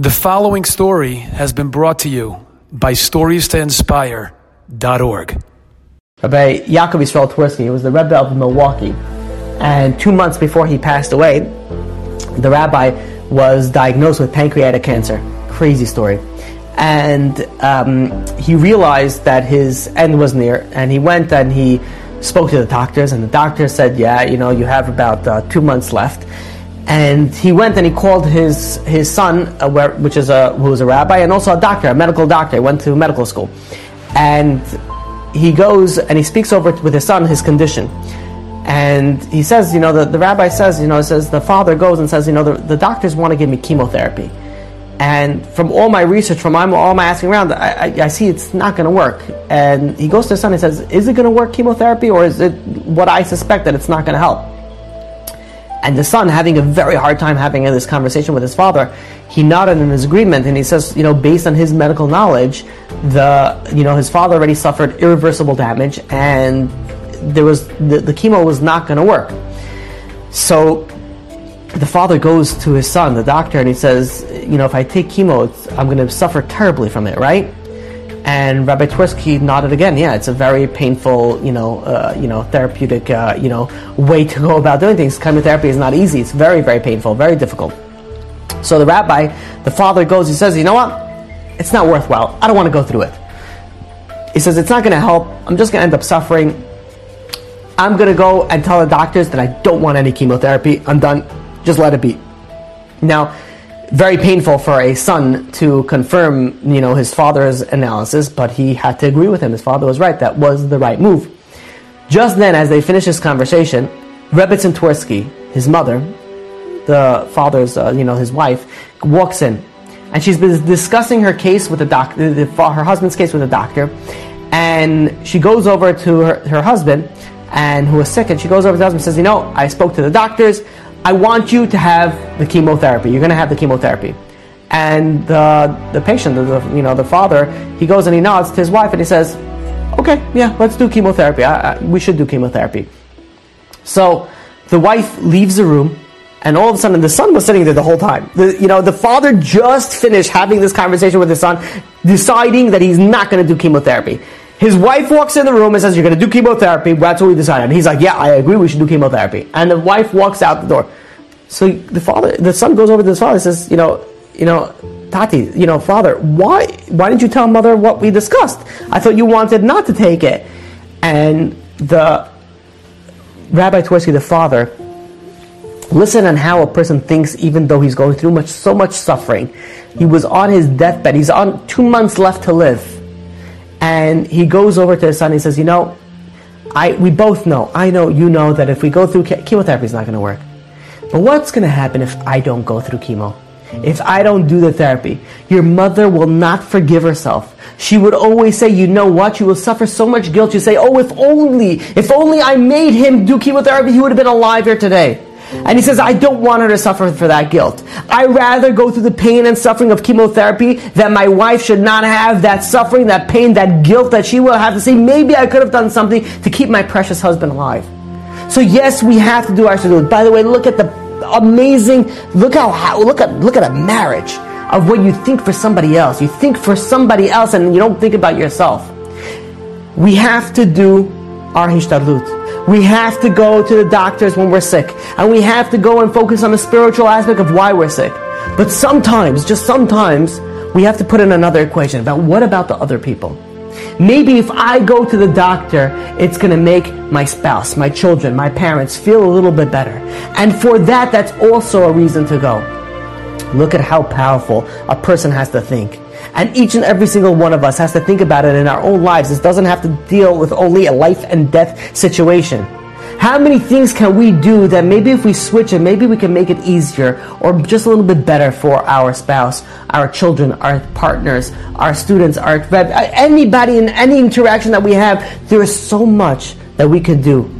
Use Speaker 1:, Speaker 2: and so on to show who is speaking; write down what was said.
Speaker 1: The following story has been brought to you by StoriesToInspire.org.
Speaker 2: Rabbi Yaakov Yisrael Twersky was the Rebbe of Milwaukee, and two months before he passed away, the rabbi was diagnosed with pancreatic cancer. Crazy story. And um, he realized that his end was near, and he went and he spoke to the doctors, and the doctor said, "Yeah, you know, you have about uh, two months left." And he went and he called his his son, uh, which is a who was a rabbi and also a doctor, a medical doctor. He went to medical school, and he goes and he speaks over with his son his condition, and he says, you know, the, the rabbi says, you know, says the father goes and says, you know, the, the doctors want to give me chemotherapy, and from all my research, from all my asking around, I, I, I see it's not going to work. And he goes to his son and says, is it going to work chemotherapy, or is it what I suspect that it's not going to help? And the son, having a very hard time having this conversation with his father, he nodded in his agreement and he says, you know, based on his medical knowledge, the you know his father already suffered irreversible damage and there was the, the chemo was not going to work. So the father goes to his son, the doctor, and he says, you know, if I take chemo, I'm going to suffer terribly from it, right? And Rabbi Twersky nodded again. Yeah, it's a very painful, you know, uh, you know, therapeutic, uh, you know, way to go about doing things. Chemotherapy is not easy. It's very, very painful, very difficult. So the rabbi, the father goes. He says, "You know what? It's not worthwhile. I don't want to go through it." He says, "It's not going to help. I'm just going to end up suffering. I'm going to go and tell the doctors that I don't want any chemotherapy. I'm done. Just let it be." Now very painful for a son to confirm, you know, his father's analysis, but he had to agree with him. His father was right. That was the right move. Just then, as they finish this conversation, Rebbitzin Twersky, his mother, the father's, uh, you know, his wife, walks in, and she's been discussing her case with the doctor, her husband's case with the doctor, and she goes over to her, her husband, and who is sick, and she goes over to the husband and says, "You know, I spoke to the doctors. I want you to have the chemotherapy. You're going to have the chemotherapy. And the, the patient, the, you know, the father, he goes and he nods to his wife and he says, okay, yeah, let's do chemotherapy. I, I, we should do chemotherapy. So the wife leaves the room and all of a sudden the son was sitting there the whole time. The, you know, the father just finished having this conversation with his son, deciding that he's not going to do chemotherapy. His wife walks in the room and says, You're going to do chemotherapy. That's what we decided. And he's like, Yeah, I agree. We should do chemotherapy. And the wife walks out the door. So the father, the son goes over to his father and says, You know, you know, Tati, you know, father, why, why didn't you tell mother what we discussed? I thought you wanted not to take it. And the Rabbi Twersky, the father, listen on how a person thinks even though he's going through much so much suffering. He was on his deathbed. He's on two months left to live and he goes over to his son and he says, You know, I, we both know, I know, you know, that if we go through chemotherapy, it's not going to work. But what's going to happen if I don't go through chemo? If I don't do the therapy, your mother will not forgive herself. She would always say, you know what, you will suffer so much guilt. You say, oh, if only, if only I made him do chemotherapy, he would have been alive here today. And he says, I don't want her to suffer for that guilt. I rather go through the pain and suffering of chemotherapy that my wife should not have that suffering, that pain, that guilt that she will have to say, maybe I could have done something to keep my precious husband alive. So yes, we have to do our shidduch. By the way, look at the amazing, look how, how look at, look at a marriage of what you think for somebody else. You think for somebody else and you don't think about yourself. We have to do our hishtadlut. We have to go to the doctors when we're sick. And we have to go and focus on the spiritual aspect of why we're sick. But sometimes, just sometimes, we have to put in another equation about what about the other people? Maybe if I go to the doctor, it's going to make my spouse, my children, my parents feel a little bit better. And for that, that's also a reason to go. Look at how powerful a person has to think. And each and every single one of us has to think about it in our own lives. This doesn't have to deal with only a life and death situation. How many things can we do that maybe if we switch it, maybe we can make it easier or just a little bit better for our spouse, our children, our partners, our students, our anybody in any interaction that we have? There is so much that we can do